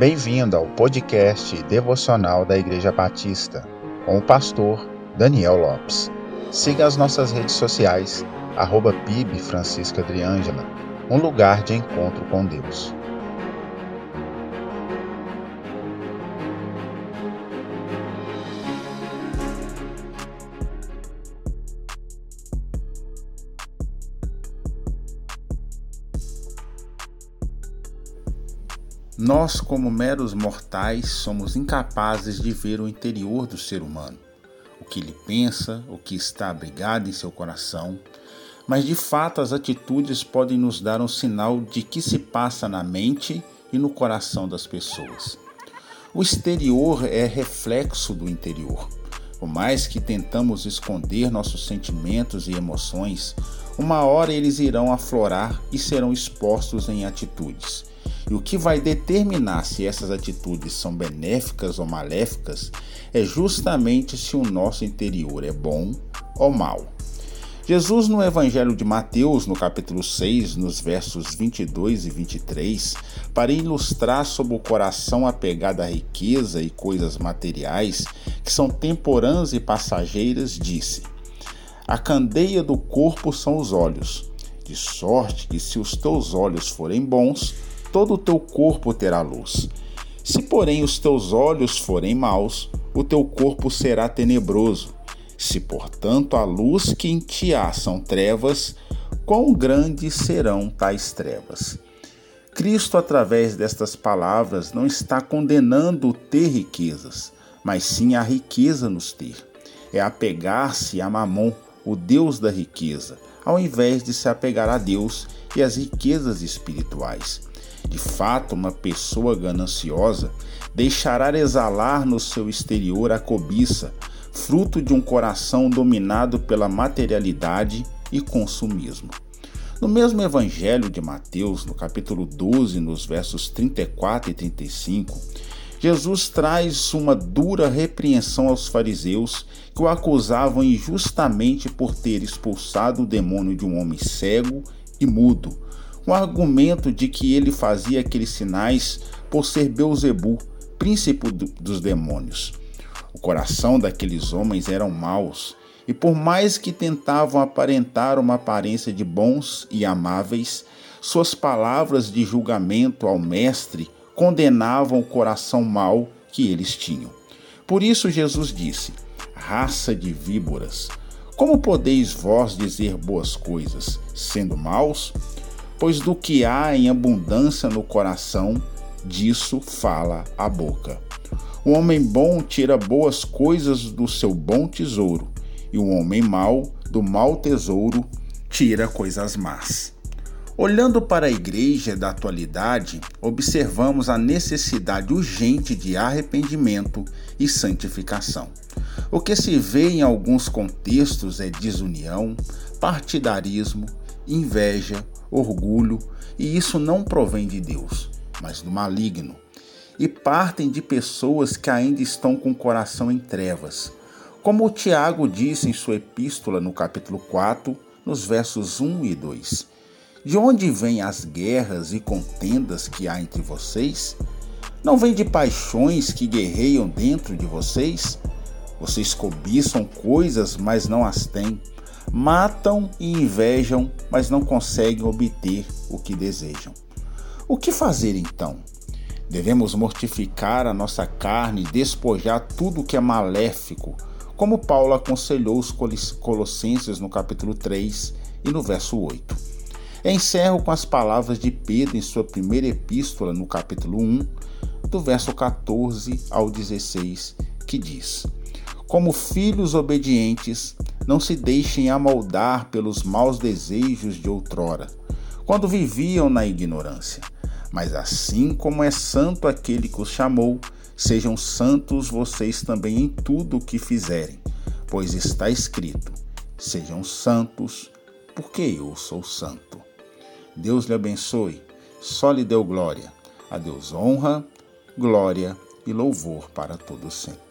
Bem-vindo ao podcast devocional da Igreja Batista, com o pastor Daniel Lopes. Siga as nossas redes sociais, arroba PIB Francisca Adriângela, um lugar de encontro com Deus. Nós, como meros mortais, somos incapazes de ver o interior do ser humano, o que ele pensa, o que está abrigado em seu coração, mas de fato as atitudes podem nos dar um sinal de que se passa na mente e no coração das pessoas. O exterior é reflexo do interior. Por mais que tentamos esconder nossos sentimentos e emoções, uma hora eles irão aflorar e serão expostos em atitudes. E o que vai determinar se essas atitudes são benéficas ou maléficas é justamente se o nosso interior é bom ou mal. Jesus, no Evangelho de Mateus, no capítulo 6, nos versos 22 e 23, para ilustrar sobre o coração apegado à riqueza e coisas materiais, que são temporãs e passageiras, disse: A candeia do corpo são os olhos, de sorte que se os teus olhos forem bons, todo o teu corpo terá luz. Se, porém, os teus olhos forem maus, o teu corpo será tenebroso. Se, portanto, a luz que em ti há são trevas, quão grandes serão tais trevas? Cristo, através destas palavras, não está condenando ter riquezas, mas sim a riqueza nos ter. É apegar-se a Mamon, o Deus da riqueza, ao invés de se apegar a Deus e às riquezas espirituais. De fato, uma pessoa gananciosa deixará exalar no seu exterior a cobiça, fruto de um coração dominado pela materialidade e consumismo. No mesmo Evangelho de Mateus, no capítulo 12, nos versos 34 e 35, Jesus traz uma dura repreensão aos fariseus que o acusavam injustamente por ter expulsado o demônio de um homem cego e mudo o argumento de que ele fazia aqueles sinais por ser Beuzebu, príncipe dos demônios. O coração daqueles homens eram maus, e por mais que tentavam aparentar uma aparência de bons e amáveis, suas palavras de julgamento ao mestre condenavam o coração mau que eles tinham. Por isso Jesus disse: Raça de víboras, como podeis vós dizer boas coisas, sendo maus? Pois do que há em abundância no coração, disso fala a boca. O homem bom tira boas coisas do seu bom tesouro, e o homem mau, do mau tesouro, tira coisas más. Olhando para a igreja da atualidade, observamos a necessidade urgente de arrependimento e santificação. O que se vê em alguns contextos é desunião, partidarismo, inveja, orgulho, e isso não provém de Deus, mas do maligno. E partem de pessoas que ainda estão com o coração em trevas. Como o Tiago disse em sua epístola no capítulo 4, nos versos 1 e 2. De onde vêm as guerras e contendas que há entre vocês? Não vem de paixões que guerreiam dentro de vocês? Vocês cobiçam coisas, mas não as têm matam e invejam, mas não conseguem obter o que desejam. O que fazer então? Devemos mortificar a nossa carne e despojar tudo que é maléfico, como Paulo aconselhou os Colossenses no capítulo 3 e no verso 8. Encerro com as palavras de Pedro em sua primeira epístola, no capítulo 1, do verso 14 ao 16, que diz: Como filhos obedientes, não se deixem amoldar pelos maus desejos de outrora, quando viviam na ignorância. Mas assim como é santo aquele que os chamou, sejam santos vocês também em tudo o que fizerem, pois está escrito: sejam santos, porque eu sou santo. Deus lhe abençoe, só lhe deu glória. A Deus honra, glória e louvor para todos sempre.